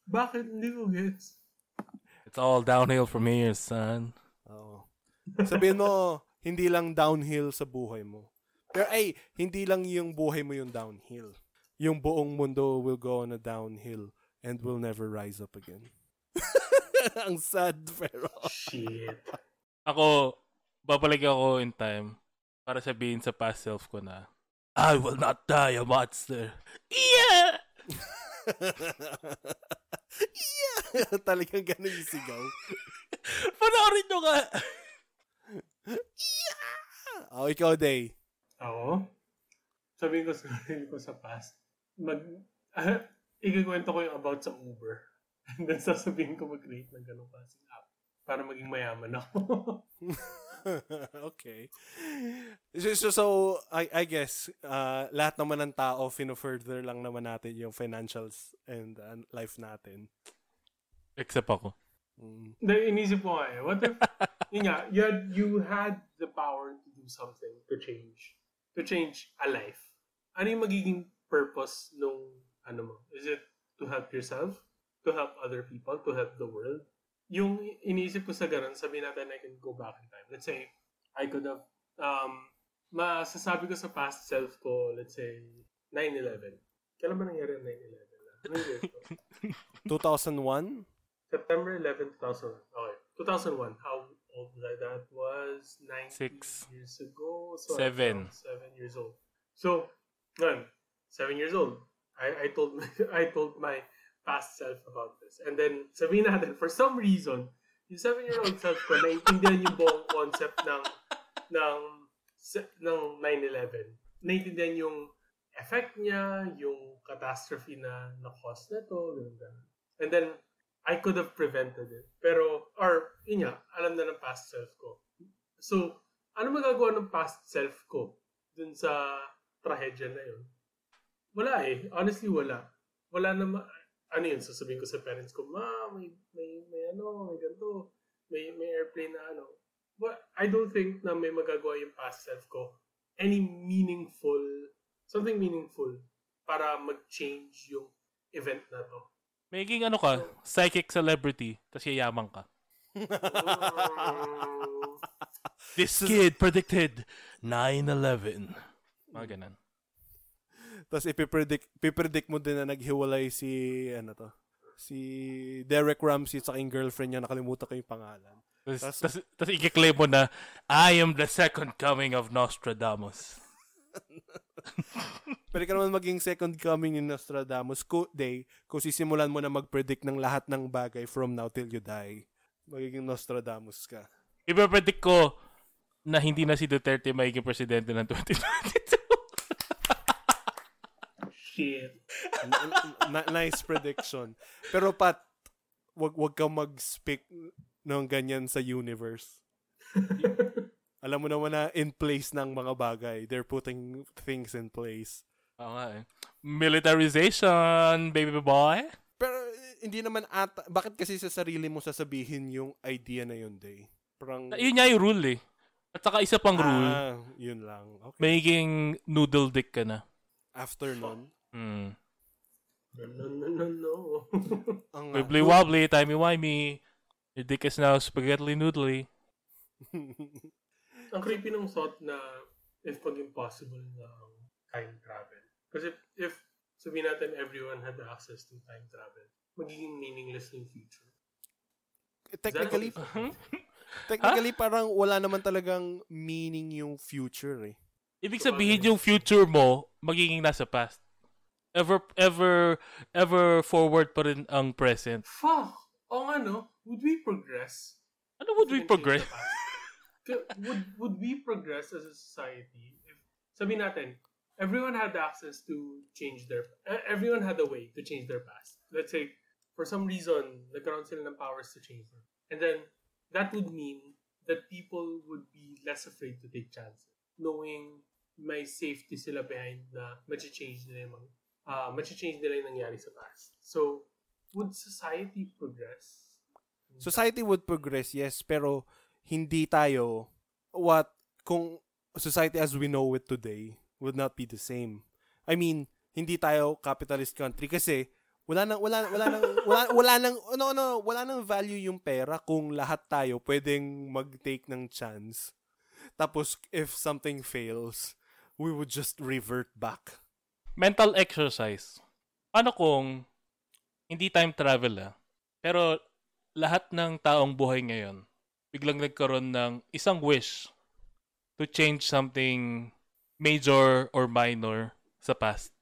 Bakit hindi ko gets? It's all downhill from here, son. Oo. Sabihin mo, hindi lang downhill sa buhay mo. Pero ay, hindi lang yung buhay mo yung downhill. Yung buong mundo will go on a downhill and will never rise up again. Ang sad, pero... Shit. Ako, babalik ako in time para sabihin sa past self ko na, I will not die a monster. Yeah! yeah! Talagang ganun yung sigaw. Panoorin nyo nga! Oh, ikaw, Day. Ako? Sabihin ko sa sarili ko sa past, mag, ikikwento ko yung about sa Uber. And then sasabihin ko mag-create ng ganong klaseng app para maging mayaman ako. okay. So, so, so I, I guess, uh, lahat naman ng tao, fino-further lang naman natin yung financials and uh, life natin. Except ako. Mm. Inisip ko nga eh. What if, yun nga, you had, you had the power to do something to change, to change a life. Ano yung magiging purpose nung, ano mo? Is it to help yourself? To help other people? To help the world? Yung iniisip ko sa ganun, sabihin natin I can go back in time. Let's say, I could have, um, masasabi ko sa past self ko, let's say, 9-11. Kailan ba nangyari ang 9-11? Ano yung year ko? 2001? September 11, 2001. Okay. 2001. How old was I? That was 9 Six. years ago. So Seven. Seven years old. So, ngayon, seven years old. I, I told I told my past self about this. And then, sabihin natin, for some reason, yung seven-year-old self ko, naiintindihan yung buong concept ng, ng, ng 9-11. Naiintindihan yung effect niya, yung catastrophe na na-cause na to, ganun. And then, I could have prevented it. Pero, or, yun nga, alam na ng past self ko. So, ano magagawa ng past self ko dun sa trahedya na yun? Wala eh. Honestly, wala. Wala na, ma- ano yun, sasabihin ko sa parents ko, ma, may, may, may ano, may ganito, may, may airplane na ano. But I don't think na may magagawa yung past self ko any meaningful, something meaningful para mag-change yung event na to. Magiging ano ka, psychic celebrity, tapos yayaman ka. This kid predicted 9-11. Mga ganun. Tapos ipipredict, ipipredict mo din na naghiwalay si, ano to, si Derek Ramsey sa yung girlfriend niya, nakalimutan ko yung pangalan. Tapos, i-claim mo na, I am the second coming of Nostradamus. Pwede ka naman maging second coming ni Nostradamus ko day kung sisimulan mo na mag-predict ng lahat ng bagay from now till you die. Magiging Nostradamus ka. Ipapredict ko na hindi na si Duterte magiging presidente ng 2022. N- nice prediction. Pero Pat, wag wag kang mag-speak ng ganyan sa universe. Alam mo naman na in place ng mga bagay. They're putting things in place. Oo nga eh. Militarization, baby boy. Pero eh, hindi naman ata, bakit kasi sa sarili mo sasabihin yung idea na yun, Day? Parang, Yun nga yung rule eh. At saka isa pang rule, ah, yun lang. Okay. magiging noodle dick ka na. After nun, Hmm. no, no, no, no, no. ang Wibbly wobbly, timey wimey. Your dick is now spaghetti noodly. Ang creepy ng thought na if pag impossible na ang time travel. Kasi if, if sabihin natin everyone had access to time travel, magiging meaningless yung future. technically, Is that- technically parang wala naman talagang meaning yung future eh. Ibig sabihin yung future mo, magiging nasa past. Ever, ever, ever forward pa rin ang present. Fuck! O nga no, would we progress? Ano would we progress? the would, would we progress as a society if, sabihin natin, everyone had access to change their, everyone had a way to change their past. Let's say, for some reason, nagkaroon sila ng powers to change them. And then, that would mean that people would be less afraid to take chances. Knowing may safety sila behind na change nila yung, mga- ah change nila yung nangyari sa past. So, would society progress? Society would progress, yes, pero hindi tayo what kung society as we know it today would not be the same. I mean, hindi tayo capitalist country kasi wala nang wala wala nang wala, wala nang no no wala nang value yung pera kung lahat tayo pwedeng mag-take ng chance. Tapos if something fails, we would just revert back. Mental exercise. Paano kung hindi time travel ah, pero lahat ng taong buhay ngayon, biglang nagkaroon ng isang wish to change something major or minor sa past.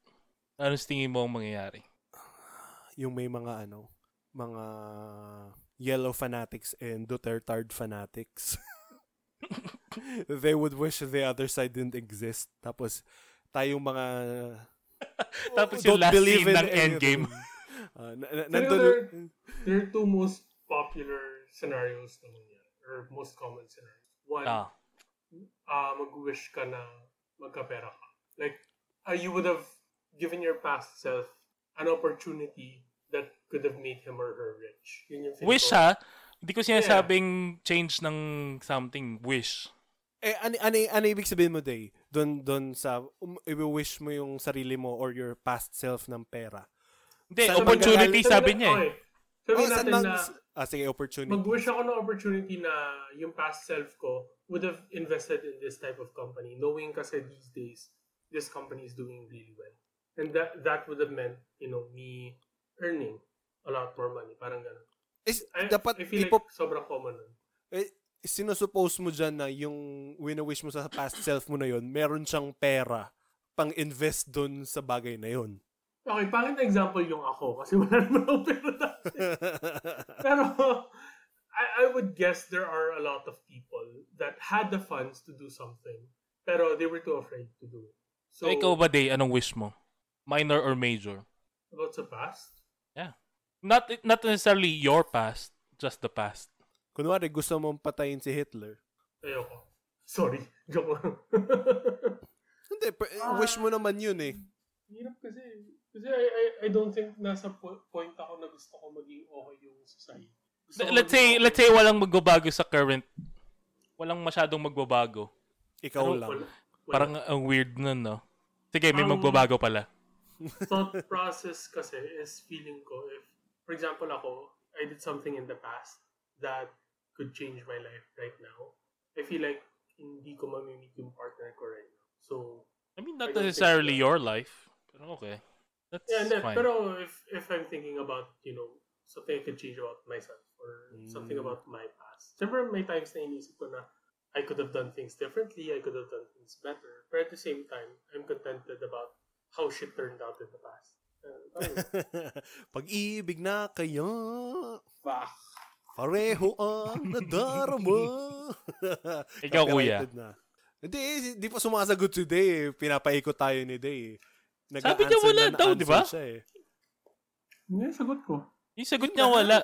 Ano sa tingin mo ang mangyayari? Yung may mga ano, mga yellow fanatics and Duterte fanatics. they would wish the other side didn't exist. Tapos, tayong mga... Tapos don't yung last believe scene in ng Endgame. Ah, na- na- Pero nandun, there, there are two most popular scenarios naman yan. Or most common scenarios. One, Ah. uh, mag-wish ka na magkapera ka. Like, uh, you would have given your past self an opportunity that could have made him or her rich. Yun yung Wish ko. ha? Hindi ko sinasabing change ng something. Wish. eh, ano, ano, ano ibig sabihin mo, Day? Doon, doon sa, um, i-wish mo yung sarili mo or your past self ng pera. Hindi, Saan opportunity Sabi sabi niya eh. Okay. Sabi saan natin mang- na ah, sige, opportunity. mag-wish ako ng opportunity na yung past self ko would have invested in this type of company knowing kasi these days this company is doing really well. And that that would have meant, you know, me earning a lot more money. Parang ganun. Is, I, dapat I feel ipo, like sobrang common nun. eh, sinusuppose mo dyan na yung wina-wish mo sa past self mo na yun, meron siyang pera pang invest doon sa bagay na yun. Okay, pangit na example yung ako kasi wala naman ako pera dati. Pero I, I would guess there are a lot of people that had the funds to do something pero they were too afraid to do it. So, So, ikaw ba, Day, anong wish mo? Minor or major? about sa past? Not not necessarily your past, just the past. Kunwari, gusto mong patayin si Hitler. Ayoko. Sorry. Joke lang. Hindi, per- wish mo naman yun eh. Hirap kasi. Kasi I, I, I don't think nasa po- point ako na gusto ko maging okay yung society. Gusto Let's say okay. let's say walang magbabago sa current. Walang masyadong magbabago. Ikaw Ano, lang. Wala. Wala. Parang ang weird nun, no? Sige, may Um, magbabago pala. thought process kasi is feeling ko if, for example ako, I did something in the past that could change my life right now. I feel like hindi ko mamimit yung partner ko right now. So, I mean, I not think necessarily your life. Pero okay. That's yeah, and then, fine. pero if, if I'm thinking about, you know, something I could change about myself or something Mm. about my past. Siyempre, may times na inisip ko na I could have done things differently, I could have done things better. But at the same time, I'm contented about how shit turned out in the past. Uh, Pag-ibig na kaya, fuck. Pareho ang nadarama. Ikaw, kuya. Na. Hindi, di pa sumasagot si Day eh. Pinapaikot tayo ni Day eh. Sabi niya wala na daw, di ba? Siya, eh. Hindi, sagot ko. Yung sagot niya wala.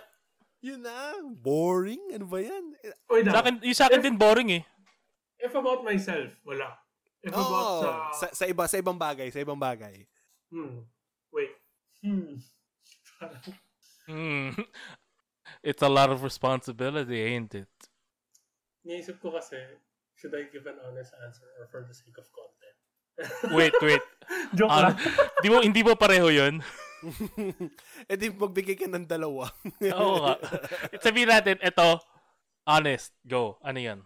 Yun na. Boring. Ano ba yan? Wait, Sa akin, yung sa akin din boring eh. if about myself, wala. If about Oo. sa... sa, sa, iba, sa ibang bagay. Sa ibang bagay. Hmm. Wait. Hmm. Hmm. It's a lot of responsibility, ain't it? Naisip ko kasi, should I give an honest answer or for the sake of content? Wait, wait. Joke Ah, lang. di mo, hindi mo pareho yun? eh di magbigay ka ng dalawa. Oo nga. Sabihin natin, ito, honest, go. Ano yan?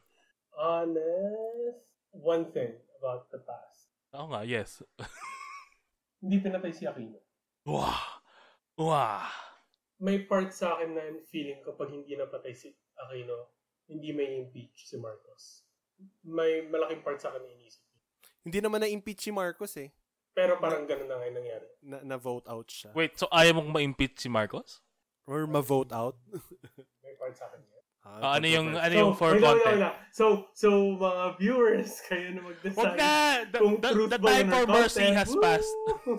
Honest, one thing about the past. Oo nga, yes. Hindi pinatay si Aquino. Wow. Wow. May part sa akin na feeling ko pag hindi napatay si Aquino, hindi may impeach si Marcos. May malaking part sa akin na inisip. Hindi naman na-impeach si Marcos eh. Pero parang ganun na ngayon nangyari. Na, na-vote out siya. Wait, so ayaw mong ma-impeach si Marcos? Or ma-vote out. May part sa akin yan. Ah, ano yung, ano So, yung for wait lang, wait content? wait lang. So, so mga viewers, kayo na mag-decide. Wag na! The, kung the, the time for mercy content. has Woo! passed.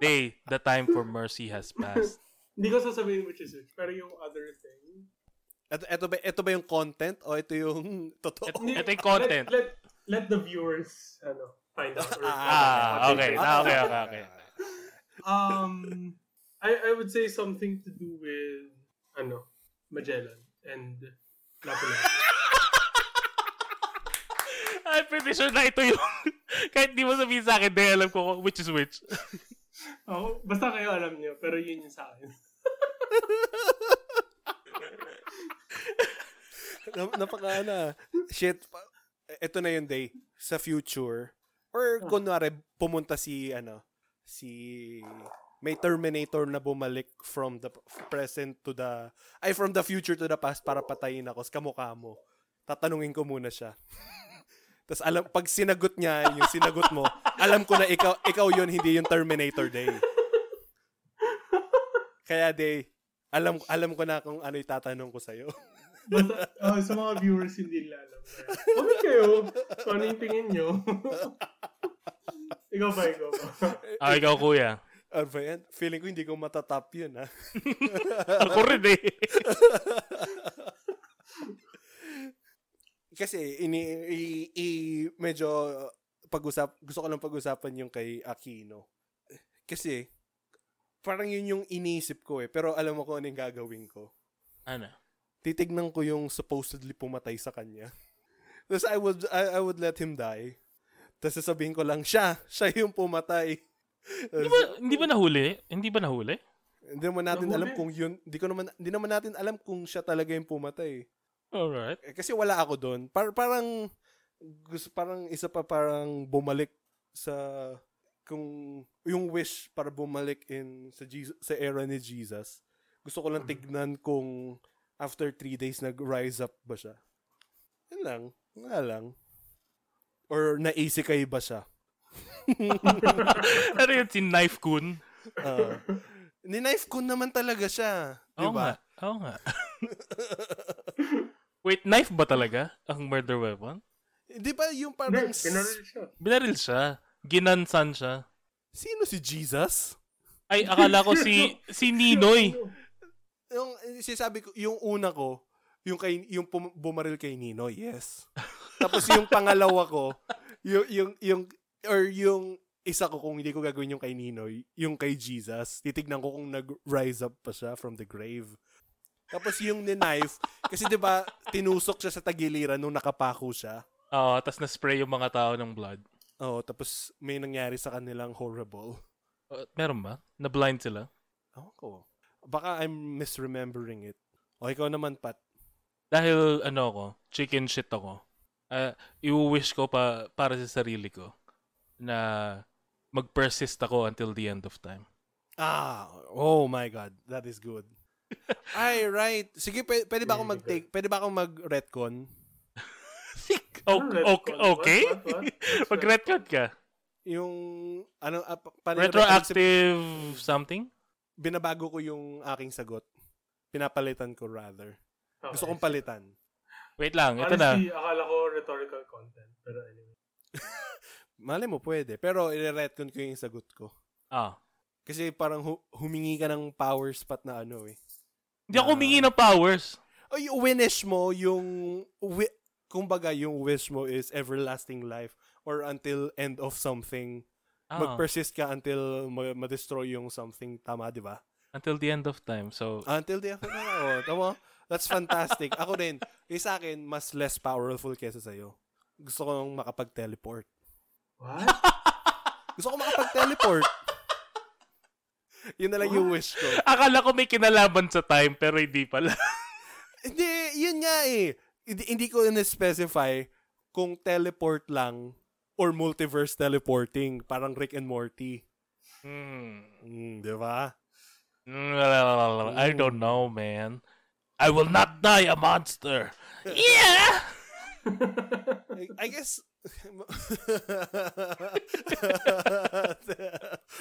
Day, the time for mercy has passed. Hindi ko sasabihin which is which, pero yung other thing. Ito, ito, ba, ito ba yung content o ito yung totoo? Ito yung content. Let, let, let the viewers ano, find out. or- Ah, okay. what they Ah, okay, okay, okay. Um, I, I would say something to do with, ano, Magellan and Lapu-Lapu. I'm pretty sure na ito yung... kahit di mo sabihin sa akin, di alam ko kung which is which. oh, basta kayo alam niyo, pero yun yung sa akin. Na- napaka na. Shit. pa- Ito na yung day. Sa future. Or kunwari, pumunta si, ano, si... May Terminator na bumalik from the present to the... Ay, from the future to the past para patayin ako. Sa kamukha mo. Tatanungin ko muna siya. Tapos alam, pag sinagot niya yung sinagot mo, alam ko na ikaw, ikaw yun, hindi yung Terminator Day. Kaya Day, alam alam ko na kung ano itatanong ko sa'yo. Basta, oh, sa mga viewers hindi nila alam. Okay kayo. So, ano yung tingin nyo? ikaw ba, ikaw ba? Ah, ikaw kuya. Ano ba yan? Feeling ko hindi ko matatap yun, ha? Ako rin eh. Kasi, ini, i, i, medyo, pag-usap, gusto ko lang pag-usapan yung kay Aquino. Kasi, parang yun yung iniisip ko eh. Pero alam mo kung ano yung gagawin ko. Ano? Titignan ko yung supposedly pumatay sa kanya. Tapos I would, I, I would let him die. Tapos sasabihin ko lang, siya, siya yung pumatay. Hindi ba, hindi ba nahuli? Hindi ba nahuli? Hindi naman natin Nahuli. alam kung yun, hindi ko naman, hindi naman natin alam kung siya talaga yung pumatay. Alright. Eh, kasi wala ako doon. Par, parang, gusto, parang isa pa parang bumalik sa, kung, yung wish para bumalik in, sa, Jesus, sa era ni Jesus. Gusto ko lang tignan kung after three days nag-rise up ba siya. Yun lang. Nga lang. Or naisikay ba siya. ano yun, si Knife Kun? Uh, ni-knife ko naman talaga siya. Di Oo ba? nga. Oo nga. Wait, knife ba talaga ang murder weapon? Di ba yung parang... Hindi, pinaril siya. Binaril siya. Ginansan siya. Sino si Jesus? Ay, akala ko si si Ninoy. Yung sinasabi ko, yung una ko, yung kay yung pum- bumaril kay Nino, yes. Tapos yung pangalawa ko, yung yung yung or yung isa ko kung hindi ko gagawin yung kay Ninoy, yung kay Jesus. Titignan ko kung nag-rise up pa siya from the grave. Tapos yung ni knife, kasi 'di ba tinusok siya sa tagiliran nung nakapako siya. Oo, tapos na-spray yung mga tao ng blood. Oh, tapos may nangyari sa kanilang horrible. Uh, meron ba? Na-blind sila? Ako ko. Baka I'm misremembering it. O ikaw naman, Pat. Dahil, ano ako, chicken shit ako. Uh, i-wish ko pa para sa sarili ko na mag-persist ako until the end of time. Ah, oh my God. That is good. Ay, right. Sige, pwede, pwede ba ako Really mag-take, pwede ba ako mag-retcon? O- okay, okay? Mag-retcon ka. Yung, ano, uh, paano Retroactive something? Binabago ko yung aking sagot. Pinapalitan ko rather. Okay. Gusto kong palitan. Wait lang, ito na. Akala ko rhetorical content. Pero anyway. Mali mo, pwede. Pero i-retcon ko yung sagot ko. Ah. Kasi parang hu- humingi ka ng power spot na ano eh. Hindi ako humingi ng powers. Yung winish mo, yung, wi- kumbaga, yung wish mo is everlasting life or until end of something. Ah, Mag-persist ka until ma- ma-destroy yung something. Tama, di ba? until the end of time. So, Until the end. Oo, tama. That's fantastic. Ako din, yung sa akin, mas less powerful kesa sa'yo. Gusto ko nang makapag-teleport. What? Gusto ko makapag-teleport. Yun na lang yung wish ko. akala ko may kinalaman sa time, pero hindi pala. Hindi, yun nga eh. Hindi, hindi ko na-specify kung teleport lang or multiverse teleporting. Parang Rick and Morty. Hmm. Hmm, di ba? I don't know, man. I will not die a monster. Yeah! I, I guess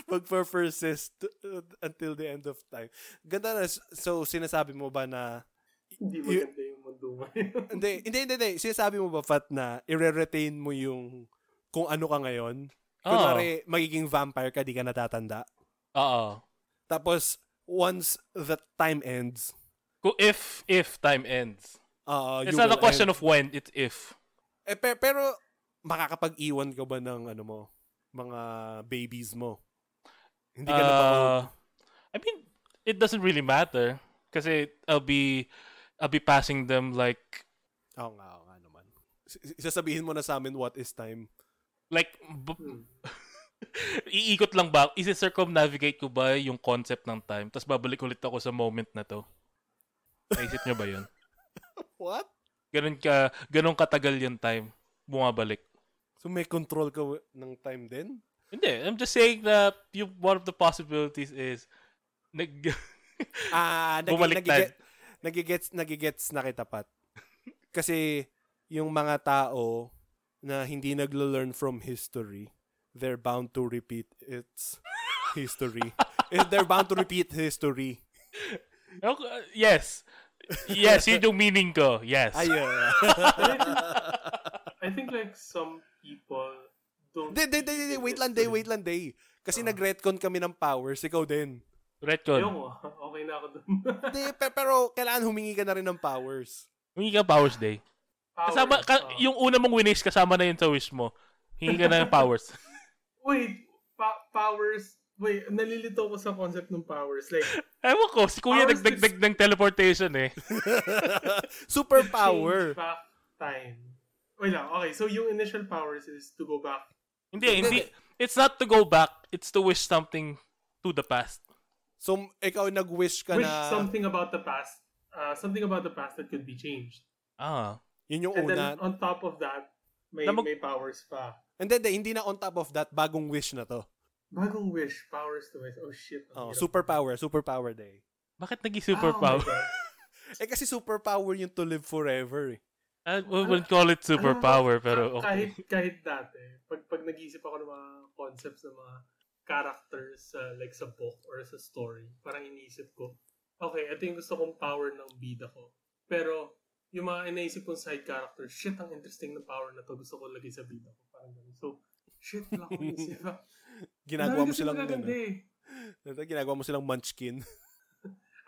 magpa-persist uh, until the end of time. Ganda na. So, sinasabi mo ba na Hindi maganda yung mundo ngayon. hindi, hindi, hindi, hindi. Sinasabi mo ba, Fat, na i-retain mo yung kung ano ka ngayon? Oo. Kunwari, magiging vampire ka, di ka natatanda. Oo. Tapos, once the time ends, Kung if, if time ends. Uh, It's not a question of when, it's if. Eh, pe- pero, makakapag-iwan ka ba ng, ano mo, mga babies mo? Hindi ka na ba, Uh, I mean, it doesn't really matter. Kasi I'll be, I'll be passing them like, Oo nga, oo nga naman. S- Isasabihin mo na sa amin what is time. like, b- Hmm. iikot lang ba? Isi-circumnavigate ko ba yung concept ng time? Tapos babalik ulit ako sa moment na to. Naisip nyo ba yun? What? Ganun ka, ganun katagal yung time. Bumabalik. So may control ka w- ng time din? Hindi, I'm just saying that yung, one of the possibilities is nag Ah, nag- Bumalik nagiget, nagigets, nagigets na kita, Pat. Kasi yung mga tao na hindi naglo-learn from history, they're bound to repeat its history. They're bound to repeat history. Yes. Yes, yun yung meaning ko. Yes. Ayun. I think like some people don't... Di, di, di, di, wait lang day, wait lang day. Kasi nag-retcon kami ng powers, ikaw din. Retcon. Ayoko, okay na ako dun. Di, pe- pero kailangan humingi ka na rin ng powers. Hingi ka Powers Day. Kasama, Powers, ka- oh. yung una mong winish, kasama na yun sa wish mo. Hingi ka na ng powers. Wait, pa- powers... Wait, nalilito ko sa concept ng powers. Like, Ewan ko, si Kuya nagdagdag ng teleportation eh. Superpower. change back time. Wait lang, okay. So yung initial powers is to go back. Hindi, hindi. It's not to go back. It's to wish something to the past. So, ikaw nag-wish ka Wish na... something about the past. Uh, something about the past that could be changed. Ah. Yun yung And una. then on top of that, may, Na mag- may powers pa. Hindi, hindi, hindi na on top of that, bagong wish na to. Bagong wish, powers to wish. Oh shit. Oh, superpower, superpower day. Bakit naging Ah, superpower? oh my God. Eh kasi superpower yung to live forever eh. I wouldn't call it superpower, Alam mo, pero ka- okay. Kahit, kahit dati, pag, pag nag-iisip ako ng mga concepts ng mga characters sa like sa book or sa story, parang iniisip ko, okay, ito yung gusto kong power ng bida ko. Pero, yung mga inaisip kong side characters, shit, ang interesting ng power na to, gusto ko lagay sa bida ko. Parang ganun. So, shit, wala akong isip. Ginagawa mo silang ano, eh. ginagawa mo silang munchkin.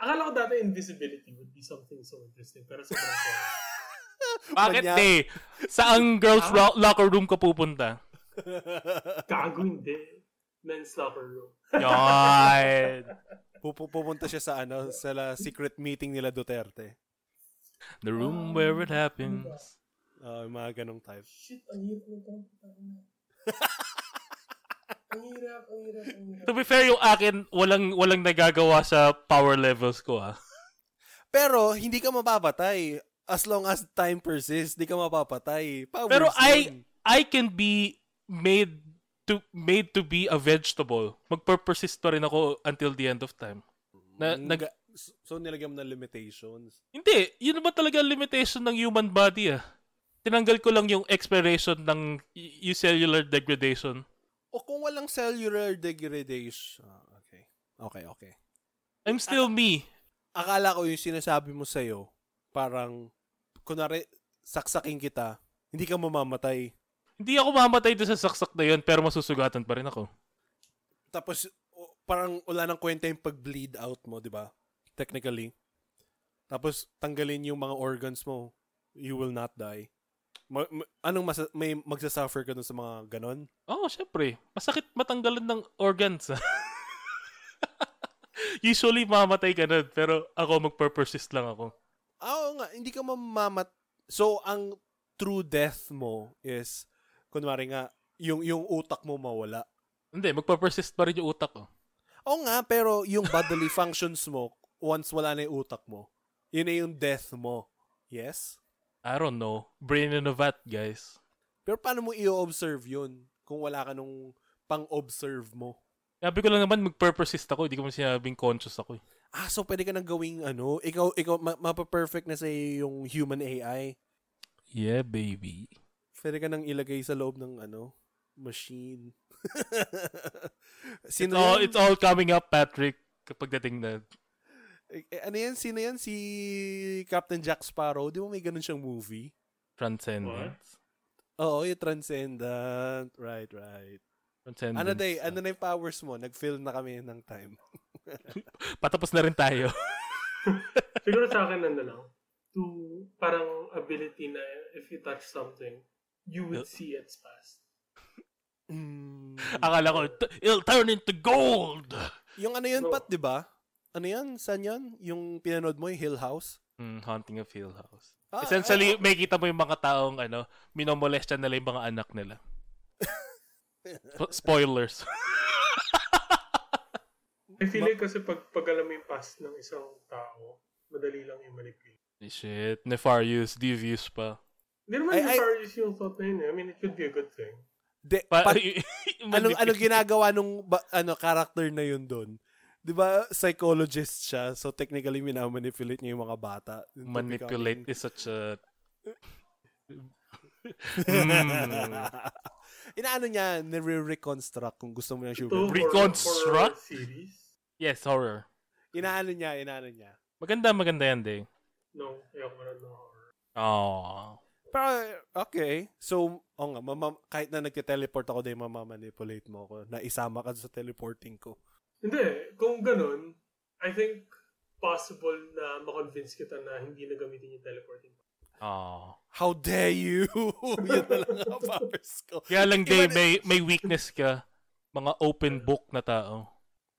Akala ko dati invisibility would be something so interesting. Pero sobrang. Bakit Manya- eh? Saan girls Ah? ro- locker room ka pupunta? Gago hindi. Men's locker room. Yan. Pupu- pupunta siya sa ano, sa la- secret meeting nila Duterte. The room where it happens. Yung mga ganong type. Shit, ang hirap ng. Ang hirap, ang hirap, ang hirap. To be fair, yung akin, walang, walang nagagawa sa power levels ko ah. Pero, hindi ka mapapatay. As long as time persists, di ka mapapatay. Powers Pero I, yun. I can be made to made to be a vegetable. Magper-persist pa rin ako until the end of time. Na, Mm, nag, So, nilagyan mo ng limitations. hindi, yun naman talaga ang limitation ng human body ah. Tinanggal ko lang yung expiration ng y- yung cellular degradation. O kung walang cellular degradation. Ah, okay. Okay, okay. I'm still me. Akala ko yung sinasabi mo sa'yo, parang, kunwari, saksakin kita, hindi ka mamamatay. Hindi ako mamatay doon sa saksak na yun, pero masusugatan pa rin ako. Tapos, parang wala nang kwenta yung pag-bleed out mo, di ba? Technically. tapos tanggalin yung mga organs mo, you will not die. Ma- ma- anong mas may magsasuffer ka dun sa mga ganon? Oo, oh, syempre. Masakit matanggalan ng organs. Usually, mamatay ka na. Pero ako, magper-persist lang ako. Ah, Oo nga, hindi ka mamamat. So, ang true death mo is, kunwari nga, yung, yung utak mo mawala. Hindi, magper-persist pa rin yung utak ko. Oo nga, pero yung bodily functions mo, once wala na yung utak mo, yun na yung death mo. Yes? I don't know. Brain in a vat, guys. Pero paano mo i-observe yun kung wala ka nung pang-observe mo? Sabi ko lang naman, magper-persist ako. Hindi ko man sinabing conscious ako eh. Ah, so pwede ka nang gawing ano, ikaw, ikaw, ma- mapa-perfect na sa yung human AI. Yeah, baby. Pwede ka nang ilagay sa loob ng ano, machine. It's Sino all, yan? it's all coming up, Patrick. Kapag dating na, ano yan? Sino yan? Si Captain Jack Sparrow. Di ba may ganun siyang movie? transcendence. Oo, yung Transcendent. Right, right. Transcendence. Ano day, ano na yung powers mo? Nag-fill na kami ng time. Patapos na rin tayo. Siguro sa akin, ano lang, to parang ability na if you touch something, you would see its past. Mm. Akala ko, "T- it'll turn into gold! yung ano yun, No. Pat, di ba? Ano yan? Saan yan? Yung pinanood mo, yung Hill House? Hmm, Haunting of Hill House. Ah, Essentially, ah, may kita mo yung mga taong, ano, minomolesta nila yung mga anak nila. Spo- Spoilers. I feel like kasi pag, pag alam mo yung past ng isang tao, madali lang yung manipulate. Shit, nefarious, devious pa. Hindi naman Ay, ay- nefarious yung thought na yun. eh. I mean, it could be a good thing. De, Pa- Pat, anong, anong ginagawa nung ba, ano, character na yun doon? Di ba, psychologist siya, so technically minamanipulate niya yung mga bata. Manipulate becoming- is such a... Mm. Inaano niya, nire-reconstruct kung gusto mo ng sugar. horror- Reconstruct? horror series? Yes, horror. Inaano niya, inaano niya. Maganda, maganda yan, Ding. No, ayoko manood ng horror. Oh. Pero, okay. So, oh nga, mama, kahit na nagte-teleport ako din, mamamanipulate mo ako na isama ka sa teleporting ko. Hindi, kung ganun, I think possible na makonvince kita na hindi na gamitin yung teleporting. Oh. How dare you? Yun na lang ang powers ko. Kaya lang, na- may, may weakness ka. Mga open book na tao.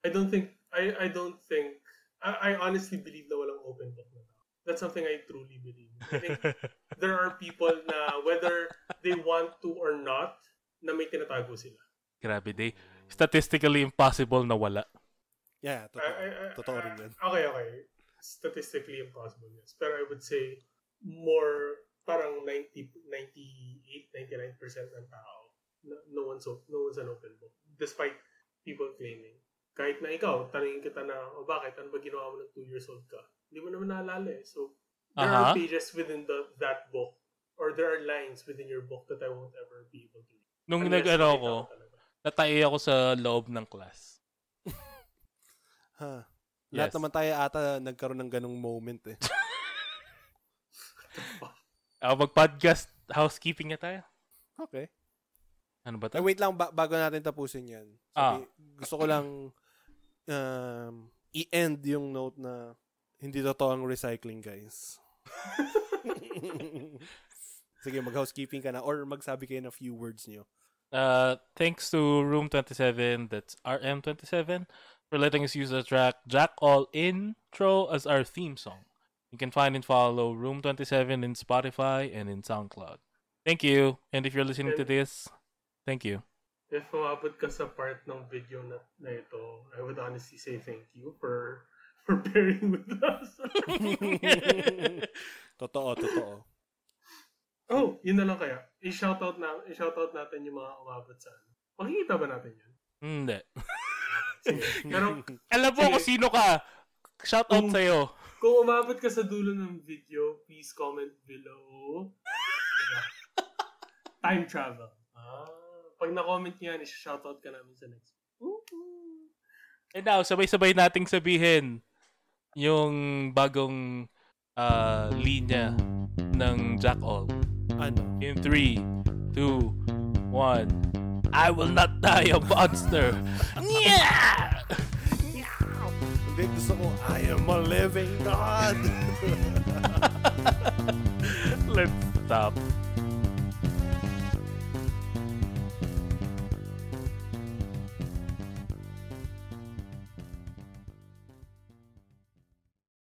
I don't think, I I don't think, I, I honestly believe na walang open book na tao. That's something I truly believe. I think there are people na whether they want to or not, na may tinatago sila. Grabe, Dave. Statistically impossible na wala. Yeah, totoo. I- I- Totoo rin yan. Okay, okay. Statistically impossible, yes. Pero I would say more parang 90, 98, 99% ng tao, no, no, one's, op- no one's an open book. Despite people claiming. Kahit na ikaw, tanungin kita na, o bakit, ano ba ginawa mo ng 2 years old ka? Hindi mo naman naalala eh. So, there Aha. are pages within the, that book or there are lines within your book that I won't ever be able to read. Nung nag-ano ko natai ako sa loob ng class. Ha. Lahat Yes. naman tayo ata nagkaroon ng ganong moment eh. Ah, mag-podcast housekeeping na tayo. Okay. Ano ba Ay, to? wait lang, ba- bago natin tapusin yan. Sabi, Gusto ko lang um, i-end yung note na hindi totoo ang recycling, guys. Sige, mag-housekeeping ka na or magsabi kayo na few words niyo. Uh, thanks to Room 27, that's RM27, for letting us use the track Jack All Intro as our theme song. You can find and follow Room 27 in Spotify and in SoundCloud. Thank you. And if you're listening to this, thank you. If umabot ka sa part ng video na, na ito, I would honestly say thank you for for bearing with us. totoo, totoo. oh, yun na lang kaya. I-shoutout na, i-shoutout natin yung mga umabot sa ano. Makikita ba natin yun? Hindi. Pero Alam mo kung sino ka. Shout out Um, sa'yo. kung umabot ka sa dulo ng video, please comment below. Diba? Time travel. Ah, pag na-comment niyo yan, i-shoutout ka namin sa next. Woo-hoo. And now, sabay-sabay nating sabihin yung bagong ah, linya ng Jack All. In three, two, one. I will not die a monster. Yeah! I am a living God. Let's stop.